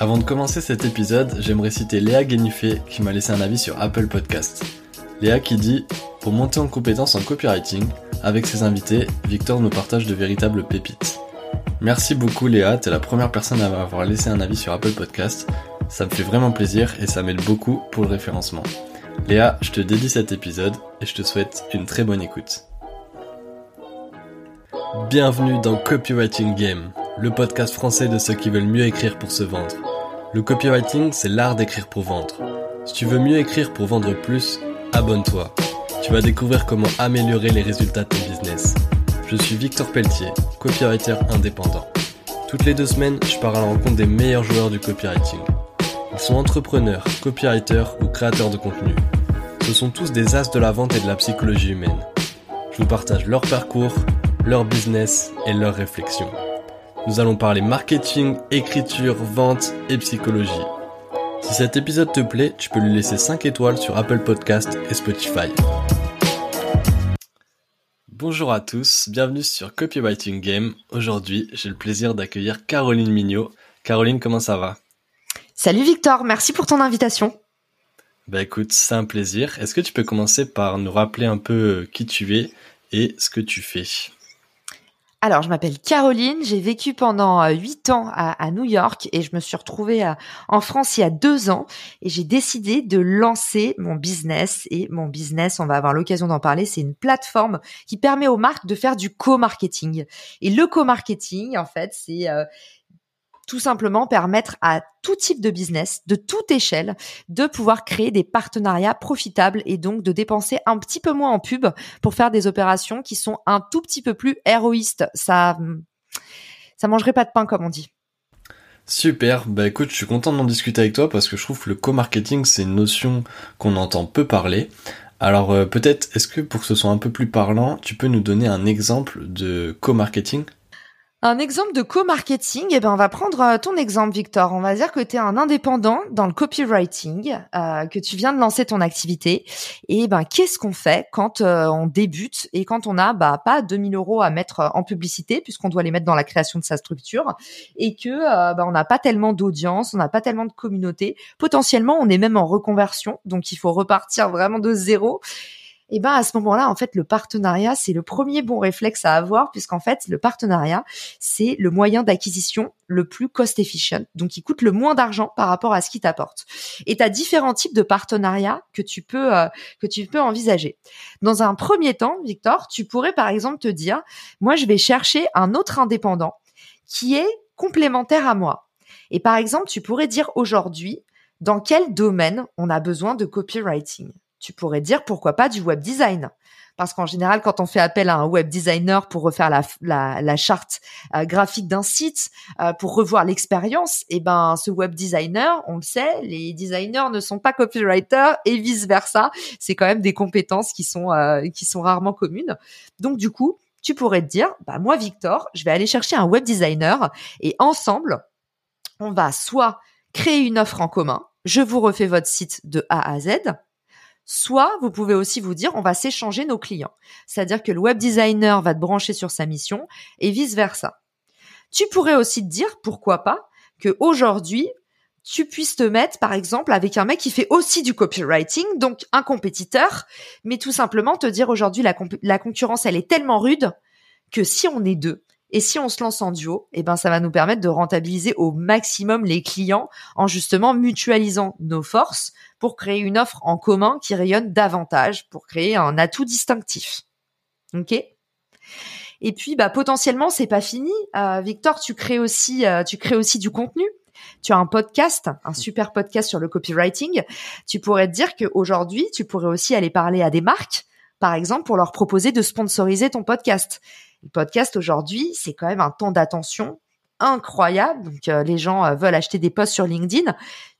Avant de commencer cet épisode, j'aimerais citer Léa Guénifé qui m'a laissé un avis sur Apple Podcast. Léa qui dit Pour monter en compétence en copywriting, avec ses invités, Victor nous partage de véritables pépites. Merci beaucoup Léa, t'es la première personne à m'avoir laissé un avis sur Apple Podcast. Ça me fait vraiment plaisir et ça m'aide beaucoup pour le référencement. Léa, je te dédie cet épisode et je te souhaite une très bonne écoute. Bienvenue dans Copywriting Game, le podcast français de ceux qui veulent mieux écrire pour se vendre. Le copywriting, c'est l'art d'écrire pour vendre. Si tu veux mieux écrire pour vendre plus, abonne-toi. Tu vas découvrir comment améliorer les résultats de ton business. Je suis Victor Pelletier, copywriter indépendant. Toutes les deux semaines, je pars à la rencontre des meilleurs joueurs du copywriting. Ils sont entrepreneurs, copywriters ou créateurs de contenu. Ce sont tous des as de la vente et de la psychologie humaine. Je vous partage leur parcours, leur business et leurs réflexions. Nous allons parler marketing, écriture, vente et psychologie. Si cet épisode te plaît, tu peux lui laisser 5 étoiles sur Apple Podcast et Spotify. Bonjour à tous, bienvenue sur Copywriting Game. Aujourd'hui, j'ai le plaisir d'accueillir Caroline Mignot. Caroline, comment ça va? Salut Victor, merci pour ton invitation. Bah écoute, c'est un plaisir. Est-ce que tu peux commencer par nous rappeler un peu qui tu es et ce que tu fais? Alors, je m'appelle Caroline, j'ai vécu pendant euh, huit ans à, New York et je me suis retrouvée euh, en France il y a deux ans et j'ai décidé de lancer mon business et mon business, on va avoir l'occasion d'en parler, c'est une plateforme qui permet aux marques de faire du co-marketing. Et le co-marketing, en fait, c'est tout simplement permettre à tout type de business, de toute échelle, de pouvoir créer des partenariats profitables et donc de dépenser un petit peu moins en pub pour faire des opérations qui sont un tout petit peu plus héroïstes. Ça, ça mangerait pas de pain comme on dit. Super, bah écoute, je suis content d'en discuter avec toi parce que je trouve que le co-marketing c'est une notion qu'on entend peu parler. Alors euh, peut-être, est-ce que pour que ce soit un peu plus parlant, tu peux nous donner un exemple de co-marketing? Un exemple de co-marketing, eh ben on va prendre euh, ton exemple Victor. On va dire que tu es un indépendant dans le copywriting, euh, que tu viens de lancer ton activité. Et ben qu'est-ce qu'on fait quand euh, on débute et quand on a bah, pas 2000 euros à mettre en publicité puisqu'on doit les mettre dans la création de sa structure et que bah, on n'a pas tellement d'audience, on n'a pas tellement de communauté. Potentiellement, on est même en reconversion, donc il faut repartir vraiment de zéro et eh ben à ce moment-là, en fait, le partenariat, c'est le premier bon réflexe à avoir, puisqu'en fait, le partenariat, c'est le moyen d'acquisition le plus cost efficient, donc il coûte le moins d'argent par rapport à ce qu'il t'apporte. Et tu as différents types de partenariats que tu peux euh, que tu peux envisager. Dans un premier temps, Victor, tu pourrais par exemple te dire, moi, je vais chercher un autre indépendant qui est complémentaire à moi. Et par exemple, tu pourrais dire aujourd'hui, dans quel domaine on a besoin de copywriting? Tu pourrais dire pourquoi pas du web design. Parce qu'en général, quand on fait appel à un web designer pour refaire la, la, la charte euh, graphique d'un site, euh, pour revoir l'expérience, et eh ben ce web designer, on le sait, les designers ne sont pas copywriters et vice versa. C'est quand même des compétences qui sont euh, qui sont rarement communes. Donc du coup, tu pourrais te dire, bah moi Victor, je vais aller chercher un web designer et ensemble, on va soit créer une offre en commun. Je vous refais votre site de A à Z Soit vous pouvez aussi vous dire on va s'échanger nos clients. C'est-à-dire que le web designer va te brancher sur sa mission et vice versa. Tu pourrais aussi te dire pourquoi pas que aujourd'hui tu puisses te mettre par exemple avec un mec qui fait aussi du copywriting, donc un compétiteur, mais tout simplement te dire aujourd'hui la, la concurrence elle est tellement rude que si on est deux, et si on se lance en duo, eh ben ça va nous permettre de rentabiliser au maximum les clients en justement mutualisant nos forces pour créer une offre en commun qui rayonne davantage, pour créer un atout distinctif. Ok? Et puis bah potentiellement c'est pas fini. Euh, Victor, tu crées aussi euh, tu crées aussi du contenu. Tu as un podcast, un super podcast sur le copywriting. Tu pourrais te dire qu'aujourd'hui, tu pourrais aussi aller parler à des marques, par exemple, pour leur proposer de sponsoriser ton podcast. Le podcast aujourd'hui, c'est quand même un temps d'attention incroyable. Donc euh, les gens euh, veulent acheter des posts sur LinkedIn,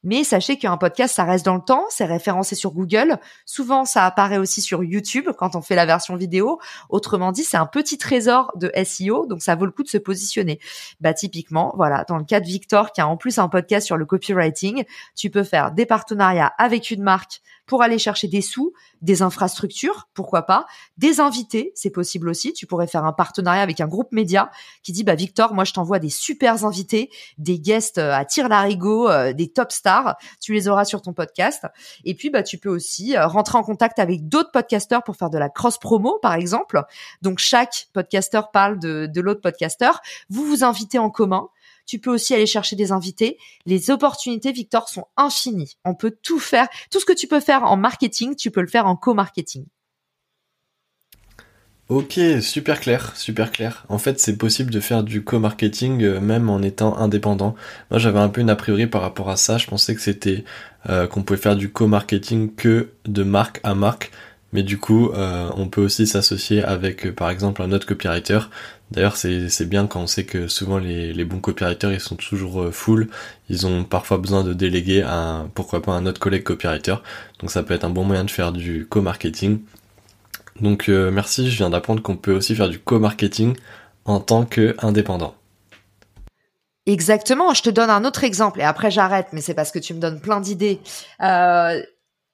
mais sachez qu'un podcast ça reste dans le temps, c'est référencé sur Google. Souvent ça apparaît aussi sur YouTube quand on fait la version vidéo. Autrement dit, c'est un petit trésor de SEO, donc ça vaut le coup de se positionner. Bah typiquement, voilà, dans le cas de Victor qui a en plus un podcast sur le copywriting, tu peux faire des partenariats avec une marque pour aller chercher des sous, des infrastructures, pourquoi pas, des invités, c'est possible aussi. Tu pourrais faire un partenariat avec un groupe média qui dit bah Victor, moi je t'envoie des super invités, des guests euh, à tir larigot, euh, des top stars, tu les auras sur ton podcast. Et puis bah tu peux aussi euh, rentrer en contact avec d'autres podcasteurs pour faire de la cross promo par exemple. Donc chaque podcasteur parle de, de l'autre podcasteur. Vous vous invitez en commun tu peux aussi aller chercher des invités. Les opportunités, Victor, sont infinies. On peut tout faire. Tout ce que tu peux faire en marketing, tu peux le faire en co-marketing. Ok, super clair, super clair. En fait, c'est possible de faire du co-marketing euh, même en étant indépendant. Moi, j'avais un peu une a priori par rapport à ça. Je pensais que c'était euh, qu'on pouvait faire du co-marketing que de marque à marque. Mais du coup, euh, on peut aussi s'associer avec, par exemple, un autre copywriter. D'ailleurs, c'est bien quand on sait que souvent les, les bons copywriters, ils sont toujours euh, full. Ils ont parfois besoin de déléguer à, pourquoi pas, un autre collègue copywriter. Donc ça peut être un bon moyen de faire du co-marketing. Donc euh, merci, je viens d'apprendre qu'on peut aussi faire du co-marketing en tant qu'indépendant. Exactement, je te donne un autre exemple et après j'arrête, mais c'est parce que tu me donnes plein d'idées. Euh,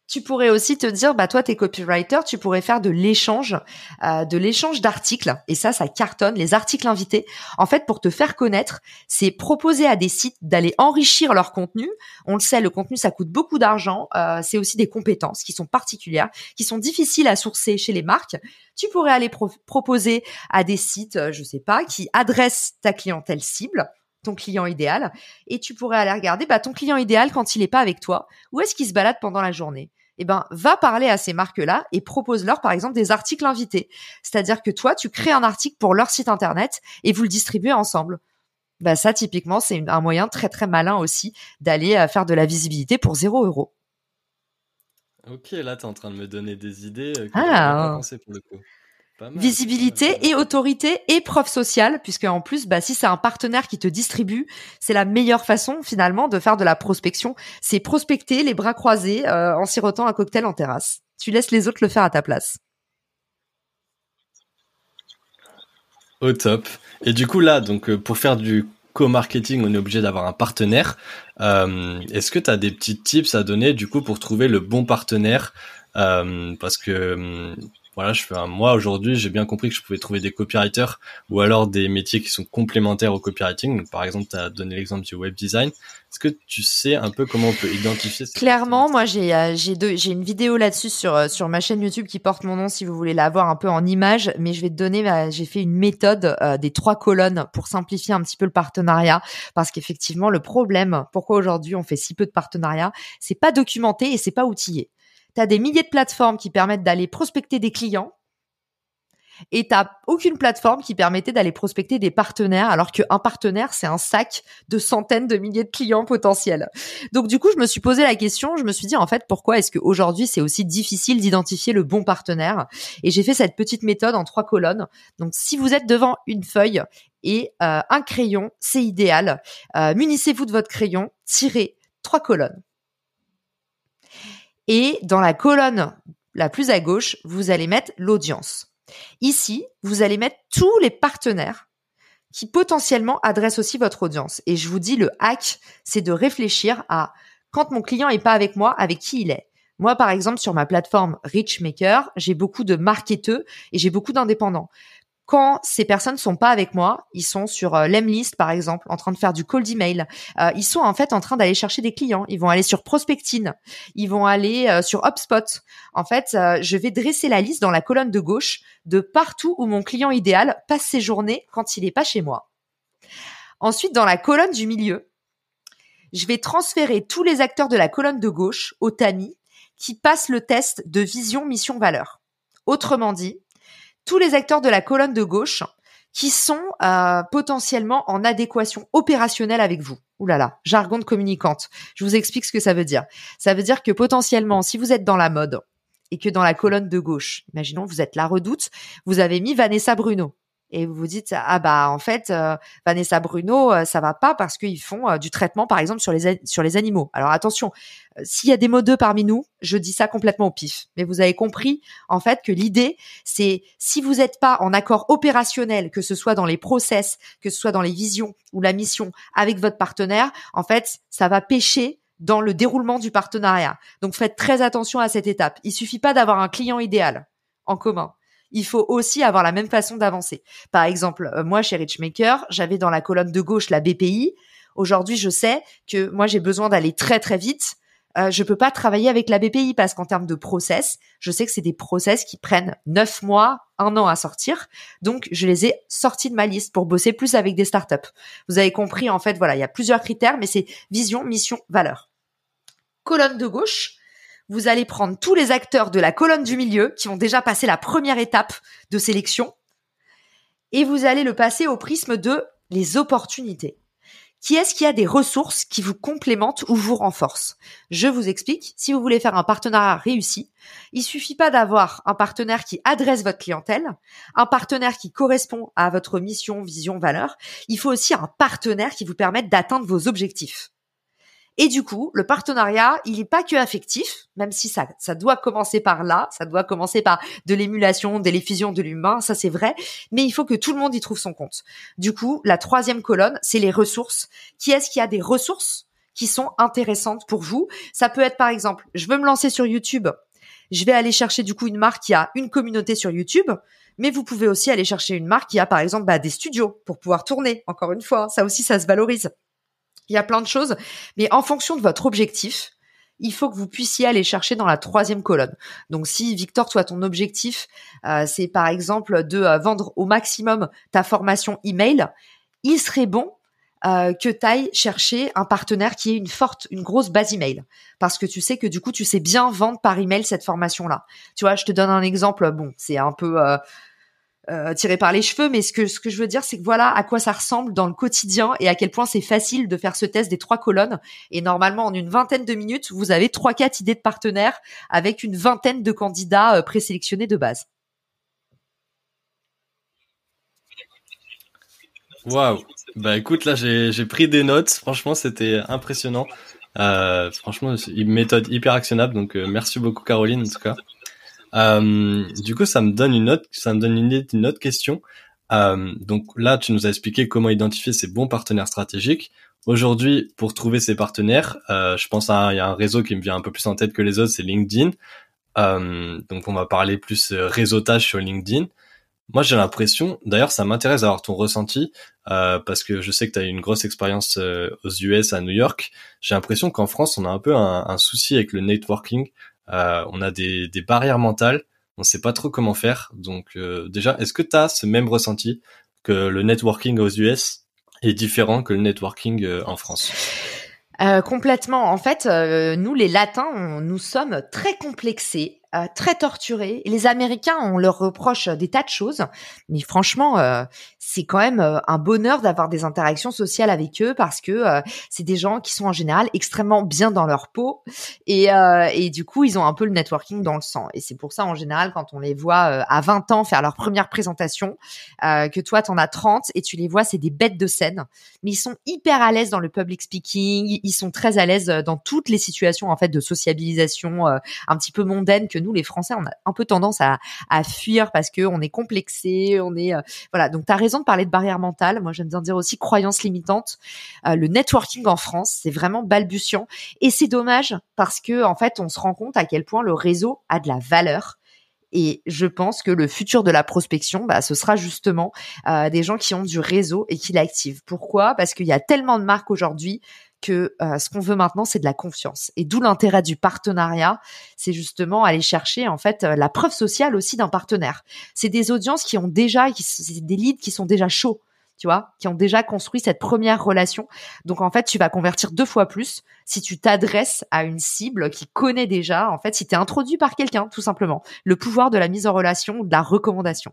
tu pourrais aussi te dire, bah toi, t'es copywriter, tu pourrais faire de l'échange, euh, de l'échange d'articles. Et ça, ça cartonne. Les articles invités, en fait, pour te faire connaître, c'est proposer à des sites d'aller enrichir leur contenu. On le sait, le contenu, ça coûte beaucoup d'argent. Euh, c'est aussi des compétences qui sont particulières, qui sont difficiles à sourcer chez les marques. Tu pourrais aller proposer à des sites, euh, je sais pas, qui adressent ta clientèle cible ton client idéal et tu pourrais aller regarder bah, ton client idéal quand il n'est pas avec toi, où est-ce qu'il se balade pendant la journée? Eh ben, va parler à ces marques-là et propose-leur, par exemple, des articles invités. C'est-à-dire que toi, tu crées un article pour leur site internet et vous le distribuez ensemble. Bah, ça, typiquement, c'est un moyen très, très malin aussi d'aller euh, faire de la visibilité pour zéro euro. Ok, là, tu es en train de me donner des idées euh, que ah. pas pensé pour le coup. Visibilité et autorité et preuve sociale, puisque en plus, bah, si c'est un partenaire qui te distribue, c'est la meilleure façon finalement de faire de la prospection. C'est prospecter les bras croisés euh, en sirotant un cocktail en terrasse. Tu laisses les autres le faire à ta place. Au top. Et du coup là, donc euh, pour faire du co-marketing, on est obligé d'avoir un partenaire. Euh, est-ce que tu as des petits tips à donner du coup pour trouver le bon partenaire? Parce que voilà, je fais un moi aujourd'hui, j'ai bien compris que je pouvais trouver des copywriters ou alors des métiers qui sont complémentaires au copywriting. par exemple, tu as donné l'exemple du web design. Est-ce que tu sais un peu comment on peut identifier Clairement, moi j'ai euh, j'ai j'ai une vidéo là-dessus sur euh, sur ma chaîne YouTube qui porte mon nom si vous voulez la voir un peu en image, mais je vais te donner j'ai fait une méthode euh, des trois colonnes pour simplifier un petit peu le partenariat parce qu'effectivement le problème pourquoi aujourd'hui on fait si peu de partenariats, c'est pas documenté et c'est pas outillé tu des milliers de plateformes qui permettent d'aller prospecter des clients et t'as aucune plateforme qui permettait d'aller prospecter des partenaires, alors qu'un partenaire, c'est un sac de centaines de milliers de clients potentiels. Donc du coup, je me suis posé la question, je me suis dit en fait, pourquoi est-ce qu'aujourd'hui c'est aussi difficile d'identifier le bon partenaire? Et j'ai fait cette petite méthode en trois colonnes. Donc si vous êtes devant une feuille et euh, un crayon, c'est idéal. Euh, munissez-vous de votre crayon, tirez trois colonnes. Et dans la colonne la plus à gauche, vous allez mettre l'audience. Ici, vous allez mettre tous les partenaires qui potentiellement adressent aussi votre audience. Et je vous dis, le hack, c'est de réfléchir à quand mon client est pas avec moi, avec qui il est. Moi, par exemple, sur ma plateforme Richmaker, j'ai beaucoup de marketeurs et j'ai beaucoup d'indépendants quand ces personnes sont pas avec moi, ils sont sur euh, l'Emlist par exemple, en train de faire du cold email. Euh, ils sont en fait en train d'aller chercher des clients. Ils vont aller sur Prospectine, ils vont aller euh, sur HubSpot. En fait, je vais dresser la liste dans la colonne de gauche de partout où mon client idéal passe ses journées quand il est pas chez moi. Ensuite, dans la colonne du milieu, je vais transférer tous les acteurs de la colonne de gauche au tamis qui passent le test de vision mission valeur. Autrement dit, tous les acteurs de la colonne de gauche qui sont euh, potentiellement en adéquation opérationnelle avec vous. Ouh là là, jargon de communicante. Je vous explique ce que ça veut dire. Ça veut dire que potentiellement, si vous êtes dans la mode et que dans la colonne de gauche, imaginons vous êtes la redoute, vous avez mis Vanessa Bruno et vous vous dites ah bah en fait euh, Vanessa Bruno euh, ça va pas parce qu'ils font euh, du traitement par exemple sur les sur les animaux. Alors attention, s'il y a des mots d'eux parmi nous, je dis ça complètement au pif. Mais vous avez compris en fait que l'idée c'est si vous n'êtes pas en accord opérationnel, que ce soit dans les process, que ce soit dans les visions ou la mission avec votre partenaire, en fait ça va pêcher dans le déroulement du partenariat. Donc faites très attention à cette étape. Il suffit pas d'avoir un client idéal en commun. Il faut aussi avoir la même façon d'avancer. Par exemple, euh, moi chez Richmaker, j'avais dans la colonne de gauche la BPI. Aujourd'hui, je sais que moi j'ai besoin d'aller très très vite. Euh, je peux pas travailler avec la BPI parce qu'en termes de process, je sais que c'est des process qui prennent neuf mois, un an à sortir. Donc, je les ai sortis de ma liste pour bosser plus avec des startups. Vous avez compris, en fait, voilà, il y a plusieurs critères, mais c'est vision, mission, valeur. Colonne de gauche, vous allez prendre tous les acteurs de la colonne du milieu qui ont déjà passé la première étape de sélection et vous allez le passer au prisme de les opportunités. Qui est-ce qui a des ressources qui vous complémentent ou vous renforcent? Je vous explique. Si vous voulez faire un partenariat réussi, il suffit pas d'avoir un partenaire qui adresse votre clientèle, un partenaire qui correspond à votre mission, vision, valeur. Il faut aussi un partenaire qui vous permette d'atteindre vos objectifs. Et du coup, le partenariat, il n'est pas que affectif, même si ça, ça doit commencer par là, ça doit commencer par de l'émulation, de l'effusion de l'humain, ça c'est vrai, mais il faut que tout le monde y trouve son compte. Du coup, la troisième colonne, c'est les ressources. Qui est-ce qui a des ressources qui sont intéressantes pour vous? Ça peut être par exemple, je veux me lancer sur YouTube, je vais aller chercher du coup une marque qui a une communauté sur YouTube, mais vous pouvez aussi aller chercher une marque qui a par exemple bah, des studios pour pouvoir tourner. Encore une fois, ça aussi, ça se valorise. Il y a plein de choses, mais en fonction de votre objectif, il faut que vous puissiez aller chercher dans la troisième colonne. Donc si Victor, toi, ton objectif, euh, c'est par exemple de euh, vendre au maximum ta formation email, il serait bon euh, que tu ailles chercher un partenaire qui ait une forte, une grosse base email. Parce que tu sais que du coup, tu sais bien vendre par email cette formation-là. Tu vois, je te donne un exemple. Bon, c'est un peu euh, tiré par les cheveux, mais ce que ce que je veux dire, c'est que voilà à quoi ça ressemble dans le quotidien et à quel point c'est facile de faire ce test des trois colonnes. Et normalement, en une vingtaine de minutes, vous avez trois quatre idées de partenaires avec une vingtaine de candidats euh, présélectionnés de base. Waouh. Bah écoute, là j'ai pris des notes. Franchement, c'était impressionnant. Euh, franchement, une méthode hyper actionnable. Donc merci beaucoup Caroline en tout cas. Euh, du coup, ça me donne une autre, ça me donne une, autre question. Euh, donc là, tu nous as expliqué comment identifier ces bons partenaires stratégiques. Aujourd'hui, pour trouver ces partenaires, euh, je pense à il y a un réseau qui me vient un peu plus en tête que les autres, c'est LinkedIn. Euh, donc on va parler plus euh, réseautage sur LinkedIn. Moi, j'ai l'impression, d'ailleurs, ça m'intéresse d'avoir ton ressenti, euh, parce que je sais que tu as eu une grosse expérience aux US, à New York. J'ai l'impression qu'en France, on a un peu un, un, souci avec le networking. Euh, on a des, barrières mentales, on ne sait pas trop comment faire. Donc euh, déjà, est-ce que tu ce même ressenti que le networking aux US est différent que le networking euh, en France? Complètement. En fait, nous les Latins, nous sommes très complexés euh, très torturés. les Américains, on leur reproche des tas de choses, mais franchement, euh, c'est quand même euh, un bonheur d'avoir des interactions sociales avec eux parce que c'est des gens qui sont en général extrêmement bien dans leur peau et, et du coup, ils ont un peu le networking dans le sang. Et c'est pour ça, en général, quand on les voit à 20 ans faire leur première présentation, que toi, t'en as 30 et tu les vois, c'est des bêtes de scène, mais ils sont hyper à l'aise dans le public speaking, ils sont très à l'aise dans toutes les situations en fait de sociabilisation un petit peu mondaine que nous, les Français, on a un peu tendance à, fuir parce que on est complexé, on est euh, voilà. Donc, tu as raison de parler de barrière mentale. Moi, j'aime bien dire aussi croyance limitante. Euh, le networking en France, c'est vraiment balbutiant et c'est dommage parce que en fait, on se rend compte à quel point le réseau a de la valeur. Et je pense que le futur de la prospection, bah, ce sera justement euh, des gens qui ont du réseau et qui l'activent. Pourquoi? Parce qu'il y a tellement de marques aujourd'hui que euh, ce qu'on veut maintenant, c'est de la confiance. Et d'où l'intérêt du partenariat, c'est justement aller chercher en fait euh, la preuve sociale aussi d'un partenaire. C'est des audiences qui ont déjà, qui, c'est des leads qui sont déjà chauds, tu vois, qui ont déjà construit cette première relation. Donc en fait, tu vas convertir deux fois plus si tu t'adresses à une cible qui connaît déjà, en fait, si tu es introduit par quelqu'un, tout simplement. Le pouvoir de la mise en relation, de la recommandation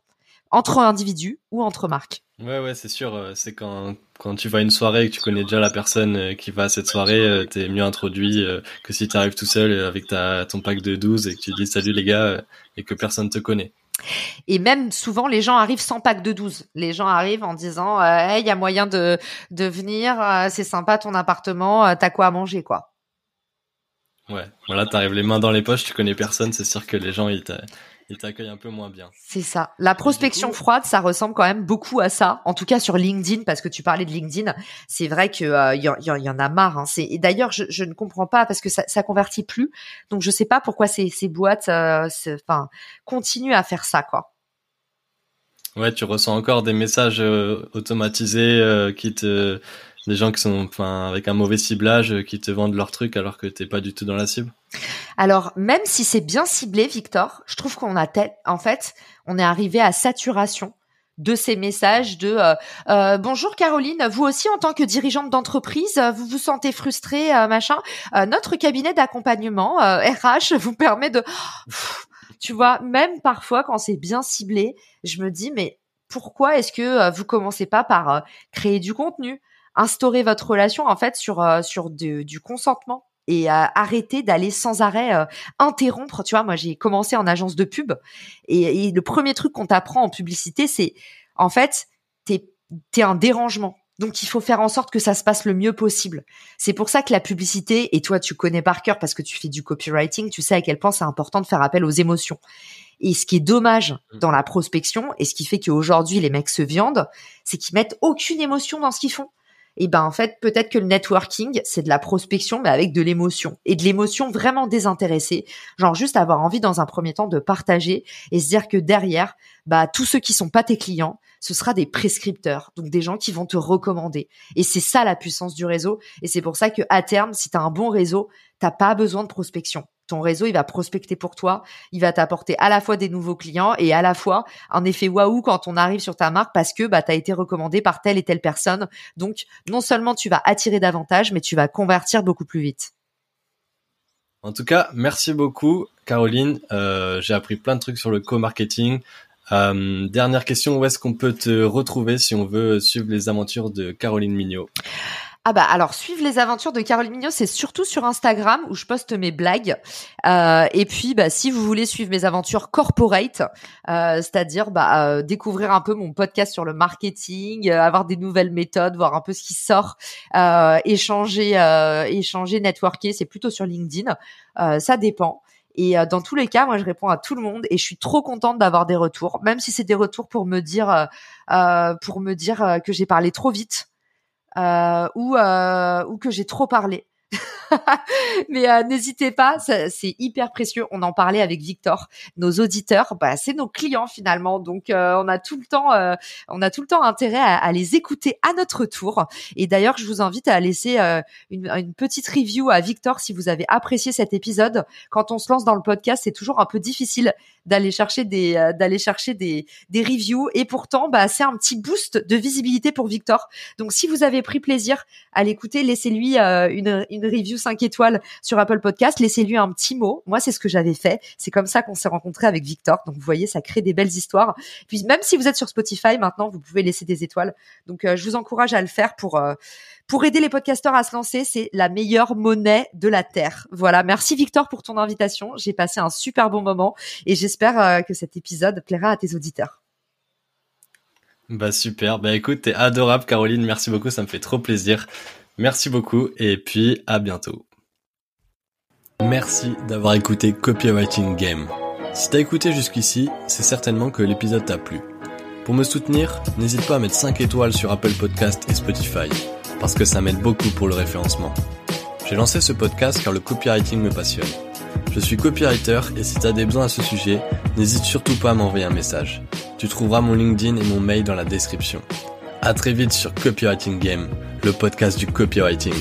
entre individus ou entre marques. Ouais, ouais, c'est sûr. Euh, c'est quand, quand tu vas à une soirée et que tu connais déjà la personne euh, qui va à cette soirée, euh, t'es mieux introduit que si tu arrives tout seul avec ta, ton pack de 12 et que tu dis salut les gars et que personne te connaît. Et même souvent, les gens arrivent sans pack de 12. Les gens arrivent en disant, hey, il y a moyen de, de venir, c'est sympa ton appartement, t'as quoi à manger, quoi. Ouais, voilà, t'arrives les mains dans les poches, tu connais personne, c'est sûr que les gens ils t'accueillent un peu moins bien. C'est ça. La prospection froide, ça ressemble quand même beaucoup à ça. En tout cas sur LinkedIn, parce que tu parlais de LinkedIn, c'est vrai que euh, il y, en a marre. Hein. Et d'ailleurs, je, ne comprends pas parce que ça, ça convertit plus. Donc je sais pas pourquoi ces, ces boîtes, euh, enfin, continuent à faire ça, quoi. Ouais, tu ressens encore des messages euh, automatisés qui te des gens qui sont enfin avec un mauvais ciblage euh, qui te vendent leur truc alors que t'es pas du tout dans la cible? Alors même si c'est bien ciblé, Victor, je trouve qu'on a tel... en fait on est arrivé à saturation de ces messages de euh, euh, bonjour Caroline, vous aussi en tant que dirigeante d'entreprise, vous vous sentez frustrée, machin. notre cabinet d'accompagnement RH vous permet de, tu vois, même parfois quand c'est bien ciblé, je me dis mais pourquoi est-ce que vous commencez pas par créer du contenu, instaurer votre relation en fait sur euh, sur du consentement et euh, arrêter d'aller sans arrêt euh, interrompre. Tu vois, moi j'ai commencé en agence de pub et, et le premier truc qu'on t'apprend en publicité, c'est en fait t'es t'es un dérangement. Donc il faut faire en sorte que ça se passe le mieux possible. C'est pour ça que la publicité, et toi tu connais par cœur parce que tu fais du copywriting, tu sais à quel point c'est important de faire appel aux émotions. Et ce qui est dommage mmh. dans la prospection, et ce qui fait qu'aujourd'hui les mecs se viandent, c'est qu'ils mettent aucune émotion dans ce qu'ils font et ben en fait peut-être que le networking c'est de la prospection mais avec de l'émotion. Et de l'émotion vraiment désintéressée. Genre juste avoir envie dans un premier temps de partager et se dire que derrière bah tous ceux qui sont pas tes clients ce sera des prescripteurs. Donc des gens qui vont te recommander. Et c'est ça la puissance du réseau. Et c'est pour ça que à terme si tu as un bon réseau t'as pas besoin de prospection réseau, il va prospecter pour toi, il va t'apporter à la fois des nouveaux clients et à la fois un effet waouh quand on arrive sur ta marque parce que bah, tu as été recommandé par telle et telle personne. Donc, non seulement tu vas attirer davantage, mais tu vas convertir beaucoup plus vite. En tout cas, merci beaucoup, Caroline. Euh, j'ai appris plein de trucs sur le co-marketing. Euh, dernière question, où est-ce qu'on peut te retrouver si on veut suivre les aventures de Caroline Mignot? Ah bah alors suivre les aventures de Caroline Mignot, c'est surtout sur Instagram où je poste mes blagues. Euh, et puis bah si vous voulez suivre mes aventures corporate, euh, c'est-à-dire bah euh, découvrir un peu mon podcast sur le marketing, avoir des nouvelles méthodes, voir un peu ce qui sort, échanger, échanger, networker, c'est plutôt sur LinkedIn. ça dépend. Et dans tous les cas, moi, je réponds à tout le monde et je suis trop contente d'avoir des retours, même si c'est des retours pour me dire, pour me dire que j'ai parlé trop vite ou, euh, ou que j'ai trop parlé. Mais euh, n'hésitez pas, c'est hyper précieux. On en parlait avec Victor, nos auditeurs, bah, c'est nos clients finalement, donc euh, on a tout le temps, euh, on a tout le temps intérêt à, à, les écouter à notre tour. Et d'ailleurs, je vous invite à laisser une, une, petite review à Victor si vous avez apprécié cet épisode. Quand on se lance dans le podcast, c'est toujours un peu difficile d'aller chercher des d'aller chercher des des reviews et pourtant bah c'est un petit boost de visibilité pour Victor. Donc si vous avez pris plaisir à l'écouter, laissez-lui une, une review 5 étoiles sur Apple Podcast, laissez-lui un petit mot. Moi, c'est ce que j'avais fait. C'est comme ça qu'on s'est rencontré avec Victor. Donc, vous voyez, ça crée des belles histoires. Puis, même si vous êtes sur Spotify, maintenant, vous pouvez laisser des étoiles. Donc, euh, je vous encourage à le faire pour euh, pour aider les podcasteurs à se lancer. C'est la meilleure monnaie de la terre. Voilà. Merci Victor pour ton invitation. J'ai passé un super bon moment et j'espère euh, que cet épisode plaira à tes auditeurs. Bah super, bah écoute, t'es adorable Caroline, merci beaucoup, ça me fait trop plaisir. Merci beaucoup et puis à bientôt. Merci d'avoir écouté Copywriting Game. Si t'as écouté jusqu'ici, c'est certainement que l'épisode t'a plu. Pour me soutenir, n'hésite pas à mettre 5 étoiles sur Apple Podcast et Spotify, parce que ça m'aide beaucoup pour le référencement. J'ai lancé ce podcast car le copywriting me passionne. Je suis copywriter et si t'as des besoins à ce sujet, n'hésite surtout pas à m'envoyer un message. Tu trouveras mon LinkedIn et mon mail dans la description. À très vite sur Copywriting Game, le podcast du copywriting.